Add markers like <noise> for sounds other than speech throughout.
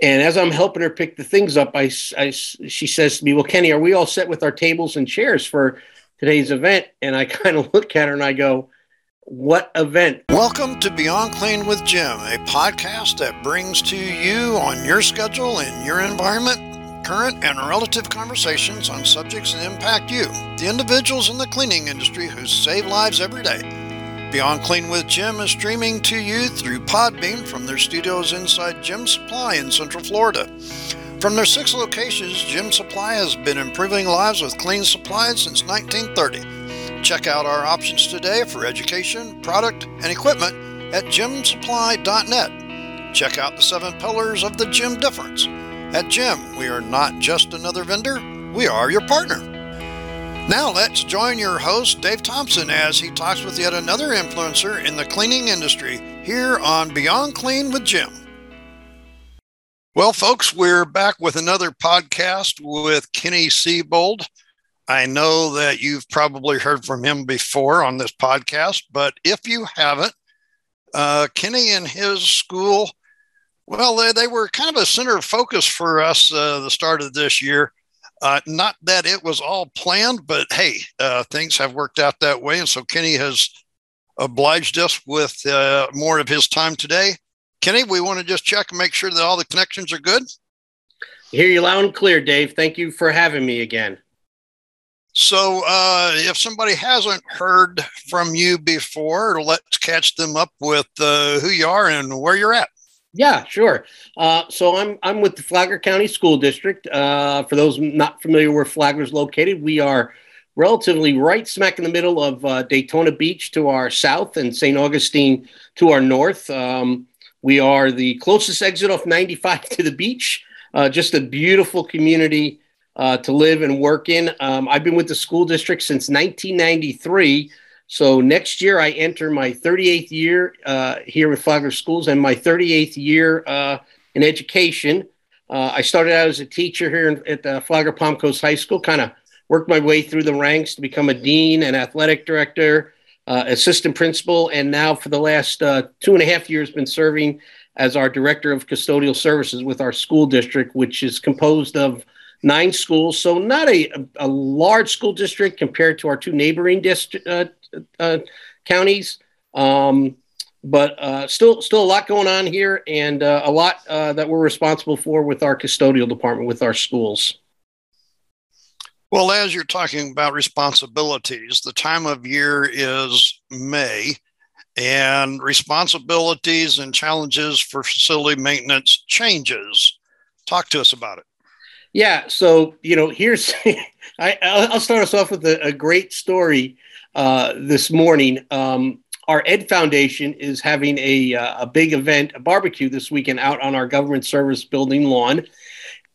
And as I'm helping her pick the things up, I, I, she says to me, Well, Kenny, are we all set with our tables and chairs for today's event? And I <laughs> kind of look at her and I go, What event? Welcome to Beyond Clean with Gem, a podcast that brings to you on your schedule and your environment current and relative conversations on subjects that impact you, the individuals in the cleaning industry who save lives every day. Beyond Clean with Gem is streaming to you through Podbean from their studios inside Gem Supply in Central Florida. From their six locations, Gem Supply has been improving lives with clean supplies since 1930. Check out our options today for education, product, and equipment at gemsupply.net. Check out the seven pillars of the Gem difference. At Gem, we are not just another vendor, we are your partner. Now let's join your host, Dave Thompson, as he talks with yet another influencer in the cleaning industry here on Beyond Clean with Gem. Well, folks, we're back with another podcast with Kenny Siebold. I know that you've probably heard from him before on this podcast, but if you haven't, uh, Kenny and his school, well, they, they were kind of a center of focus for us uh, the start of this year. Uh, not that it was all planned, but hey, uh, things have worked out that way. And so Kenny has obliged us with uh, more of his time today. Kenny, we want to just check and make sure that all the connections are good. Hear you loud and clear, Dave. Thank you for having me again. So, uh, if somebody hasn't heard from you before, let's catch them up with uh, who you are and where you're at. Yeah, sure. Uh, so I'm I'm with the Flagler County School District. Uh, for those not familiar where Flagler is located, we are relatively right smack in the middle of uh, Daytona Beach to our south and St. Augustine to our north. Um, we are the closest exit off 95 to the beach. Uh, just a beautiful community uh, to live and work in. Um, I've been with the school district since 1993. So next year, I enter my 38th year uh, here with Flagler Schools and my 38th year uh, in education. Uh, I started out as a teacher here at the Flagler Palm Coast High School, kind of worked my way through the ranks to become a dean and athletic director, uh, assistant principal, and now for the last uh, two and a half years, been serving as our director of custodial services with our school district, which is composed of nine schools. So not a, a large school district compared to our two neighboring district, uh, uh, counties. Um, but uh, still, still a lot going on here, and uh, a lot uh, that we're responsible for with our custodial department, with our schools. Well, as you're talking about responsibilities, the time of year is May, and responsibilities and challenges for facility maintenance changes. Talk to us about it. Yeah, so you know, here's <laughs> I, will start us off with a, a great story uh, this morning. Um, our Ed Foundation is having a, uh, a big event, a barbecue this weekend out on our government service building lawn.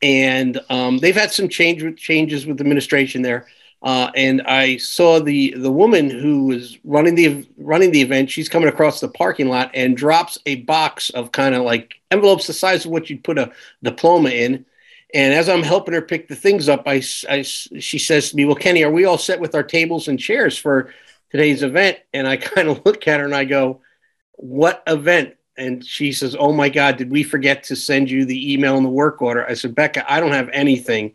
And um, they've had some change changes with administration there. Uh, and I saw the the woman who was running the running the event. She's coming across the parking lot and drops a box of kind of like envelopes the size of what you'd put a diploma in. And as I'm helping her pick the things up, I, I, she says to me, Well, Kenny, are we all set with our tables and chairs for today's event? And I <laughs> kind of look at her and I go, What event? And she says, Oh my God, did we forget to send you the email and the work order? I said, Becca, I don't have anything.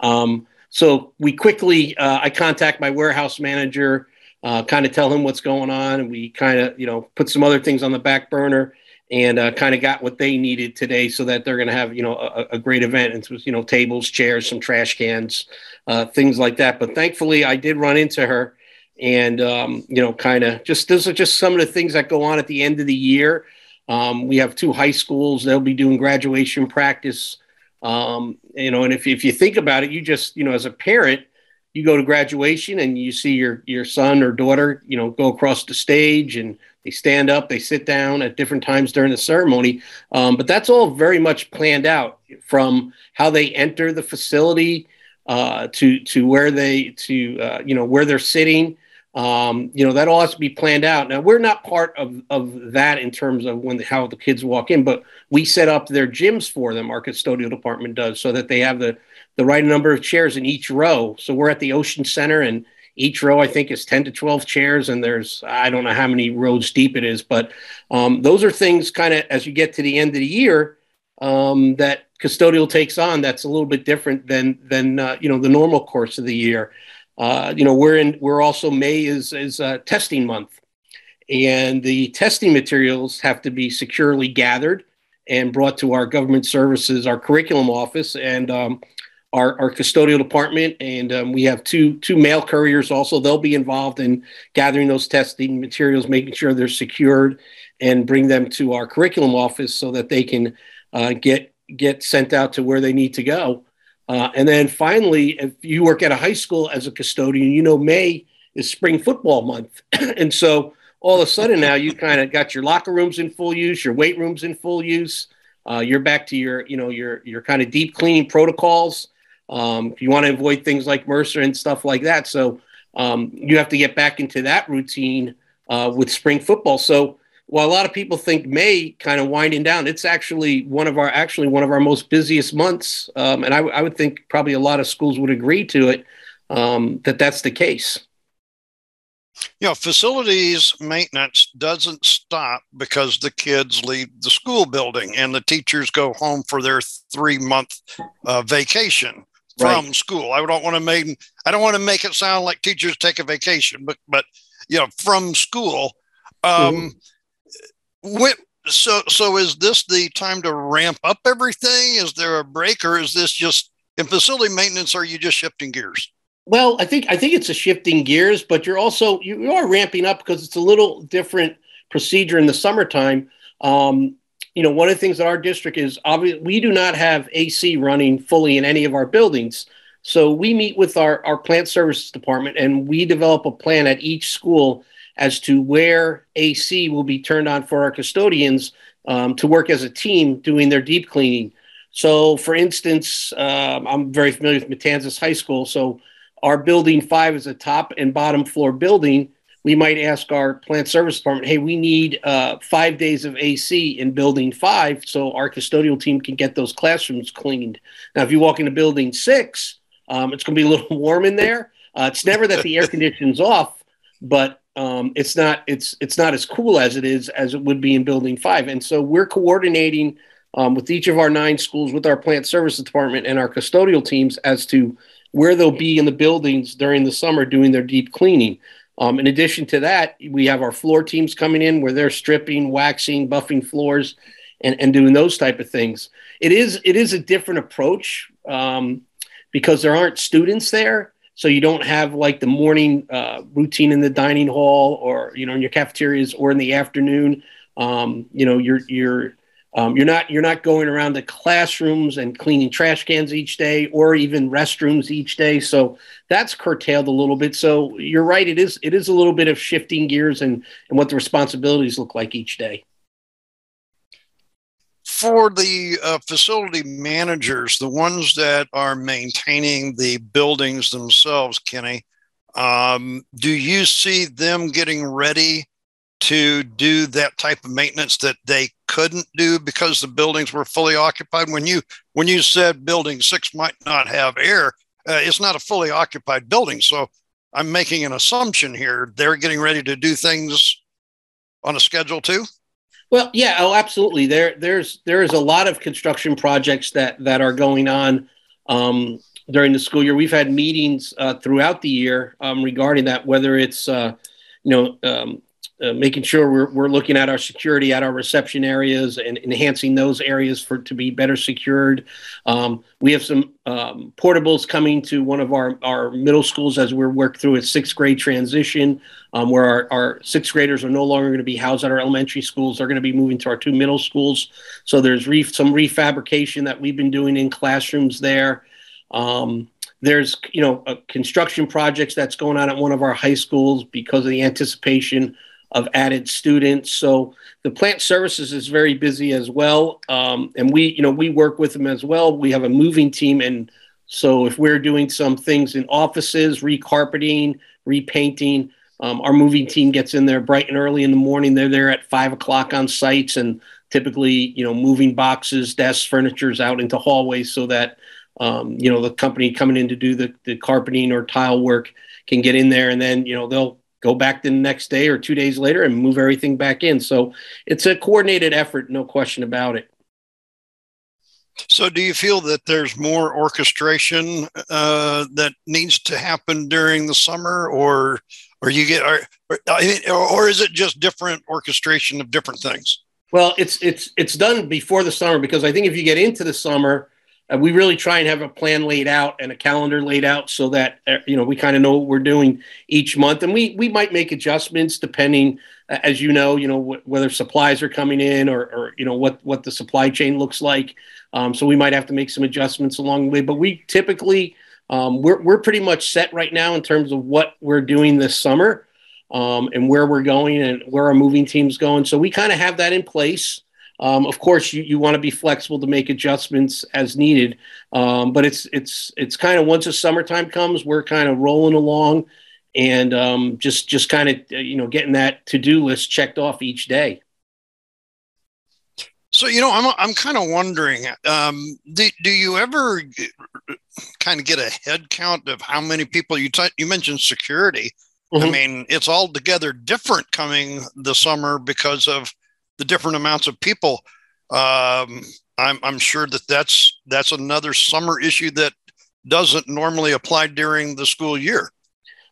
Um, so we quickly, uh, I contact my warehouse manager, uh, kind of tell him what's going on. And we kind of, you know, put some other things on the back burner and uh, kind of got what they needed today so that they're going to have you know a, a, great event and you know tables chairs some trash cans uh, things like that. But thankfully i did run into her and um, you know kind of just those are just some of the things that go on at the end of the year. Um, we have two high schools they'll be doing graduation practice um, you know and if, if you think about it you just you know as a parent you go to graduation and you see your your son or daughter you know go across the stage and they stand up, they sit down at different times during the ceremony. Um, but that's all very much planned out from how they enter the facility uh, to to where they to uh, you know where they're sitting. Um, you know that all has to be planned out. Now we're not part of of that in terms of when the, how the kids walk in, but we set up their gyms for them. Our custodial department does so that they have the the right number of chairs in each row. So we're at the Ocean Center and each row, I think, is 10 to 12 chairs, and there's, I don't know how many rows deep it is, but um, those are things kind of as you get to the end of the year, um, that custodial takes on that's a little bit different than than uh, you know the normal course of the year. Uh, you know, we're in we're also May is is uh, testing month, and the testing materials have to be securely gathered and brought to our government services, our curriculum office, and um, our, our custodial department. And um, we have two two mail couriers also. They'll be involved in gathering those testing materials, making sure they're secured, and bring them to our curriculum office so that they can uh, get get sent out to where they need to go. Uh, and then finally, if you work at a high school as a custodian, you know May is spring football month, <clears throat> and so all of a sudden now you kind of got your locker rooms in full use, your weight rooms in full use. Uh, you're back to your, you know, your your kind of deep cleaning protocols. Um, you want to avoid things like MRSA and stuff like that. So um, you have to get back into that routine uh, with spring football. So while a lot of people think May kind of winding down, it's actually one of our actually one of our most busiest months, um, and I, I, would think probably a lot of schools would agree to it um, that that's the case you know, facilities maintenance doesn't stop because the kids leave the school building and the teachers go home for their three month uh, vacation from right. school. I don't want to make I don't want to make it sound like teachers take a vacation, but but you know, from school. Um, mm-hmm. when, so so is this the time to ramp up everything? Is there a break, or is this just in facility maintenance? Or are you just shifting gears? Well, I think I think it's a shifting gears, but you're also you are ramping up because it's a little different procedure in the summertime. Um, you know, one of the things that our district is obviously we do not have AC running fully in any of our buildings. So we meet with our, our plant services department and we develop a plan at each school as to where AC will be turned on for our custodians um, to work as a team doing their deep cleaning. So, for instance, um, I'm very familiar with Matanzas High School. So, our building five is a top and bottom floor building, we might ask our plant service department, hey, we need uh, five days of AC in building five so our custodial team can get those classrooms cleaned. Now, if you walk into building six, um, it's going to be a little <laughs> warm in there. Uh, it's never that the air conditioning's off, but um, it's not it's it's not as cool as it is as it would be in building five. And so we're coordinating um, with each of our nine schools with our plant services department and our custodial teams as to where they'll be in the buildings during the summer doing their deep cleaning. Um, in addition to that, we have our floor teams coming in where they're stripping, waxing, buffing floors, and, and doing those type of things. It is it is a different approach um, because there aren't students there, so you don't have like the morning uh, routine in the dining hall or you know in your cafeterias or in the afternoon. Um, you know you're you're um, you're not you're not going around the classrooms and cleaning trash cans each day, or even restrooms each day. So that's curtailed a little bit. So you're right; it is it is a little bit of shifting gears and and what the responsibilities look like each day. For the uh, facility managers, the ones that are maintaining the buildings themselves, Kenny, um, do you see them getting ready to do that type of maintenance that they couldn't do because the buildings were fully occupied? When you when you said building six might not have air uh, it's not a fully occupied building. So i'm making an assumption here. They're getting ready to do things on a schedule too? Well yeah oh absolutely. There there's there is a lot of construction projects that that are going on um, during the school year. We've had meetings uh, throughout the year um, regarding that whether it's uh, you know um, uh, making sure we're, we're looking at our security at our reception areas and enhancing those areas for to be better secured. Um, we have some um, portables coming to one of our, our middle schools as we're working through a sixth grade transition, um, where our, our sixth graders are no longer going to be housed at our elementary schools. They're going to be moving to our two middle schools. So there's re- some refabrication that we've been doing in classrooms there. Um, there's you know a construction projects that's going on at one of our high schools because of the anticipation of added students. So the plant services is very busy as well, um, and we you know we work with them as well. We have a moving team, and so if we're doing some things in offices, recarpeting, repainting. Um, our moving team gets in there bright and early in the morning. They're there at five o'clock on sites and typically, you know, moving boxes, desks, furnitures out into hallways so that, um, you know, the company coming in to do the, the carpeting or tile work can get in there and then, you know, they'll go back the next day or two days later and move everything back in. So it's a coordinated effort, no question about it. So, do you feel that there's more orchestration uh, that needs to happen during the summer, or or you get, or, or is it just different orchestration of different things? Well, it's it's it's done before the summer because I think if you get into the summer, we really try and have a plan laid out and a calendar laid out so that uh, you know we kind of know what we're doing each month, and we we might make adjustments depending, uh, as you know, you know wh- whether supplies are coming in or or you know what what the supply chain looks like. Um, so we might have to make some adjustments along the way, but we typically um, we're we're pretty much set right now in terms of what we're doing this summer um, and where we're going and where our moving team's going. So we kind of have that in place. Um, of course, you, you want to be flexible to make adjustments as needed, um, but it's it's it's kind of once the summertime comes, we're kind of rolling along, and um, just just kind of you know getting that to do list checked off each day. So you know, I'm I'm kind of wondering, um, do, do you ever kind of get a head count of how many people you t- you mentioned security? Mm-hmm. I mean, it's altogether different coming the summer because of the different amounts of people. Um, I'm I'm sure that that's that's another summer issue that doesn't normally apply during the school year.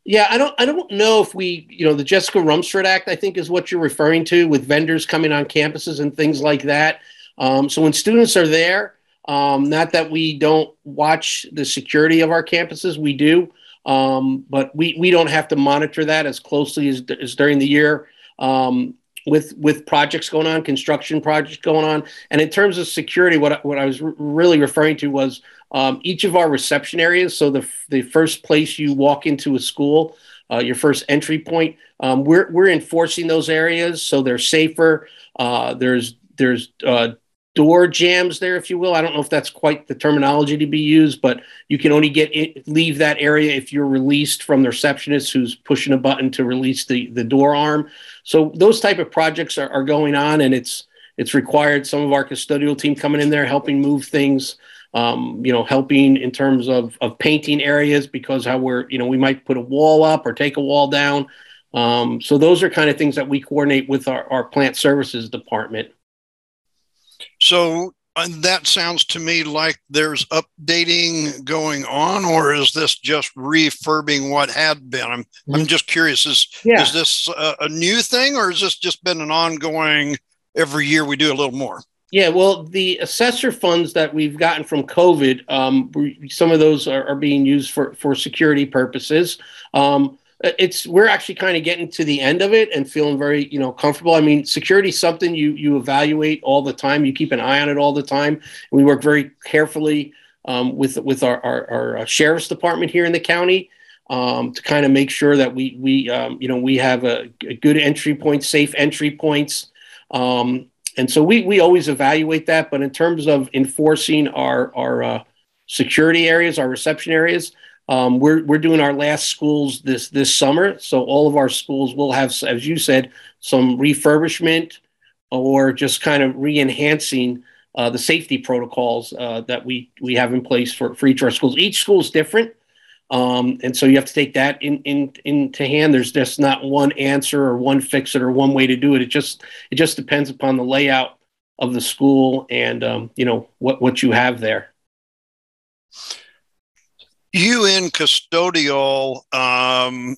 Yeah, I don't I don't know if we, you know, the Jessica Lunsford Act, I think is what you're referring to with vendors coming on campuses and things like that. Um, so when students are there, um, not that we don't watch the security of our campuses, we do, um, but we, we don't have to monitor that as closely as, as during the year um, with with projects going on, construction projects going on. And in terms of security, what, what I was really referring to was um, each of our reception areas. So the, the first place you walk into a school, uh, your first entry point, um, we're, we're enforcing those areas so they're safer. Uh, there's there's uh, door jams there, if you will. I don't know if that's quite the terminology to be used, but you can only get it, leave that area if you're released from the receptionist who's pushing a button to release the the door arm. So those type of projects are, are going on, and it's it's required some of our custodial team coming in there helping move things. Um, you know, helping in terms of of painting areas because how we're you know we might put a wall up or take a wall down. Um, so those are kind of things that we coordinate with our, our plant services department. So uh, that sounds to me like there's updating going on, or is this just refurbing what had been? I'm I'm mm-hmm. just curious. Is yeah. is this a, a new thing, or has this just been an ongoing? Every year we do a little more. Yeah, well, the ESSER funds that we've gotten from COVID, um, some of those are, are, being used for for security purposes. Um, it's we're actually kind of getting to the end of it and feeling very you know comfortable. I mean security is something you you evaluate all the time. You keep an eye on it all the time. We work very carefully um, with with our, our, our, uh, sheriff's department here in the county um, to kind of make sure that we we um, you know we have a, a, good entry point safe entry points. Um, and so we we always evaluate that but in terms of enforcing our our uh, security areas our reception areas um, we're we're doing our last schools this this summer, so all of our schools will have, as you said, some refurbishment or just kind of re-enhancing uh, the safety protocols uh, that we we have in place for for each of our schools. Each school is different, um, and so you have to take that in in into hand. There's just not one answer or one fix it or one way to do it. It just it just depends upon the layout of the school and um, you know what what you have there you in custodial um,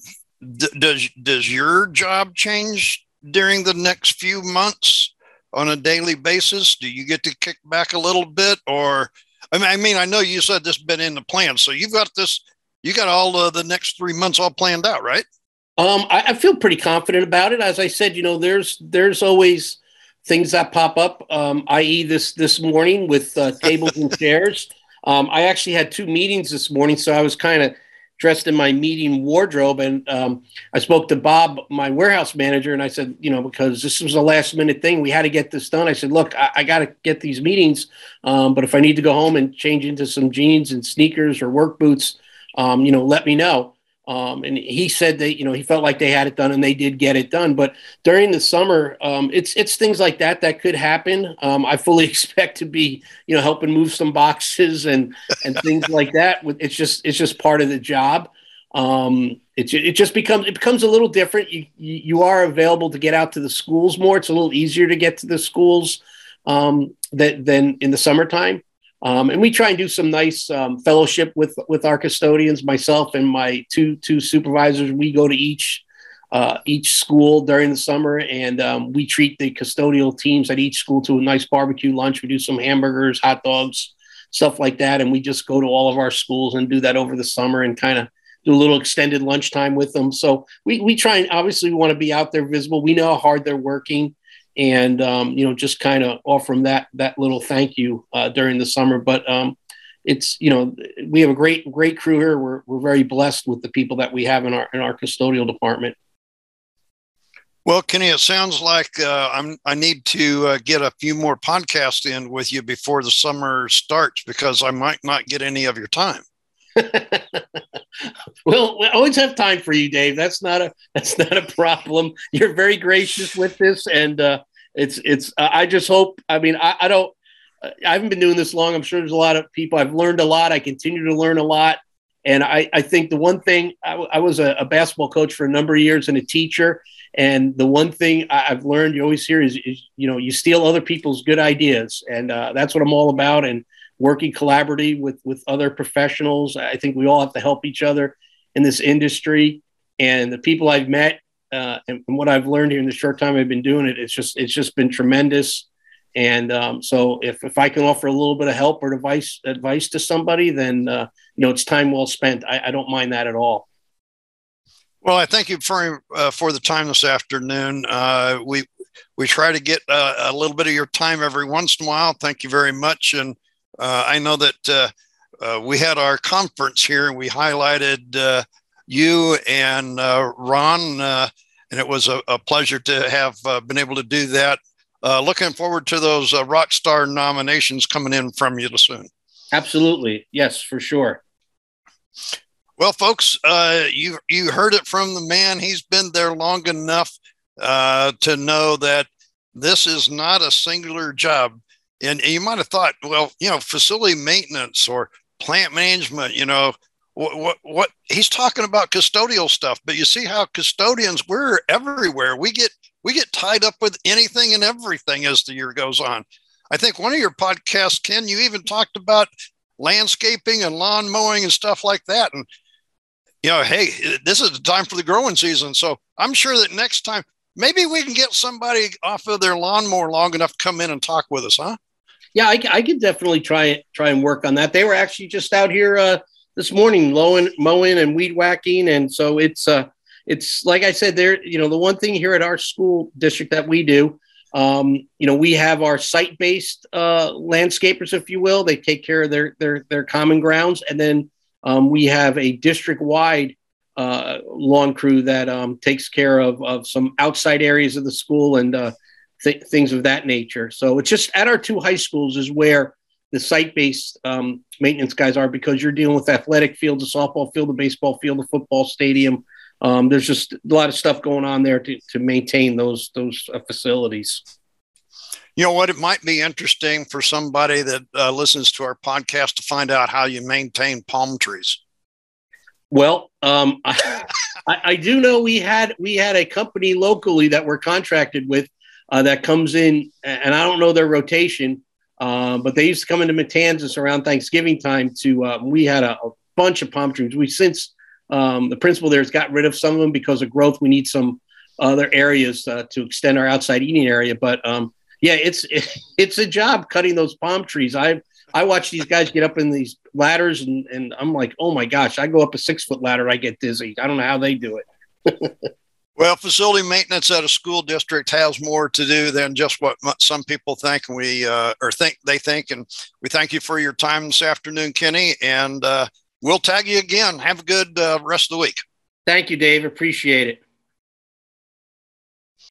d- does does your job change during the next few months on a daily basis? Do you get to kick back a little bit or i mean i, mean, I know you said this been in the plan so you've got this you got all uh, the next three months all planned out right? Um, I, I, feel pretty confident about it. As i said you know there's there's always things that pop up um, i.e this this morning with uh, tables and <laughs> chairs um, I actually had two meetings this morning, so I was kind of dressed in my meeting wardrobe. And um, I spoke to Bob, my warehouse manager, and I said, you know, because this was a last minute thing, we had to get this done. I said, look, I, I got to get these meetings, um, but if I need to go home and change into some jeans and sneakers or work boots, um, you know, let me know. Um, and he said that you know he felt like they had it done and they did get it done. But during the summer, um, it's it's things like that that could happen. Um, I fully <laughs> expect to be you know helping move some boxes and and things like that. It's just it's just part of the job. Um, it, it just becomes it becomes a little different. You, you, are available to get out to the schools more. It's a little easier to get to the schools um, that than in the summertime. Um, and we try and do some nice um, fellowship with with our custodians. Myself and my two two supervisors, we go to each uh, each school during the summer, and um, we treat the custodial teams at each school to a nice barbecue lunch. We do some hamburgers, hot dogs, stuff like that, and we just go to all of our schools and do that over the summer and kind of do a little extended lunchtime with them. So we we try and obviously we want to be out there visible. We know how hard they're working and um, you know just kind of offer them that that little thank you uh, during the summer. But um, it's you know we have a great great crew here. We're we're very blessed with the people that we have in our in our custodial department. Well, Kenny, it sounds like uh, I'm I need to uh, get a few more podcasts in with you before the summer starts because I might not get any of your time. <laughs> <laughs> well, we always have time for you, Dave. That's not a that's not a problem. You're very gracious with this, and uh, it's it's. Uh, I just hope. I mean, I, I don't. I haven't been doing this long. I'm sure there's a lot of people. I've learned a lot. I continue to learn a lot, and I I think the one thing I, was a, a, basketball coach for a number of years and a teacher, and the one thing I, have learned you always hear is, is, you know you steal other people's good ideas, and uh, that's what I'm all about. And working collaboratively with with other professionals. I think we all have to help each other in this industry. And the people I've met uh, and, and, what I've learned here in the short time I've been doing it, it's just it's just been tremendous. And um, so if, if I can offer a little bit of help or advice advice to somebody, then uh, you know it's time well spent. I, I, don't mind that at all. Well, I thank you for uh, for the time this afternoon. Uh, we we try to get uh, a little bit of your time every once in a while. Thank you very much, and uh, I know that uh, uh, we had our conference here and we highlighted uh, you and uh, Ron, uh, and it was a, a, pleasure to have been able to do that. looking forward to those rock star nominations coming in from you soon. Absolutely, yes, for sure. Well, folks, you you heard it from the man. He's been there long enough to know that this is not a singular job and, you might have thought, well, you know, facility maintenance or plant management, you know, what, what, what he's talking about custodial stuff, but you see how custodians, we're everywhere. We get, we get tied up with anything and everything as the year goes on. I think one of your podcasts, Ken, you even talked about landscaping and lawn mowing and stuff like that. And, you know, hey, this is the time for the growing season. So I'm sure that next time, maybe we can get somebody off of their lawnmower long enough to come in and talk with us, huh? Yeah, I, I could definitely try try and work on that. They were actually just out here uh, this morning, mowing, mowing and weed whacking, and so it's uh, it's like I said, there. You know, the one thing here at our school district that we do, um, you know, we have our site based uh, landscapers, if you will. They take care of their their their common grounds, and then um, we have a district wide uh, lawn crew that um, takes care of, of some outside areas of the school and uh, th- things of that nature. So it's just at our two high schools is where the site-based um, maintenance guys are because you're dealing with athletic fields, a softball field, a baseball field, a football stadium. Um, there's just a lot of stuff going on there to, to maintain those those uh, facilities. You know what? It might be interesting for somebody that uh, listens to our podcast to find out how you maintain palm trees. Well, um, <laughs> I, I, do know we had we had a company locally that we're contracted with uh, that comes in, and I don't know their rotation, uh, but they used to come into Matanzas around Thanksgiving time. To uh, we had a, a, bunch of palm trees. We since um, the principal there has got rid of some of them because of growth. We need some other areas uh, to extend our outside eating area. But um, yeah, it's it, <laughs> it's a job cutting those palm trees. I I watch these guys get up in these ladders, and and I'm like, oh my gosh! I go up a six foot ladder, I get dizzy. I don't know how they do it. <laughs> Well, facility maintenance at a school district has more to do than just what some people think. We uh, or think they think, and we thank you for your time this afternoon, Kenny. And uh, we'll tag you again. Have a good uh, rest of the week. Thank you, Dave. Appreciate it.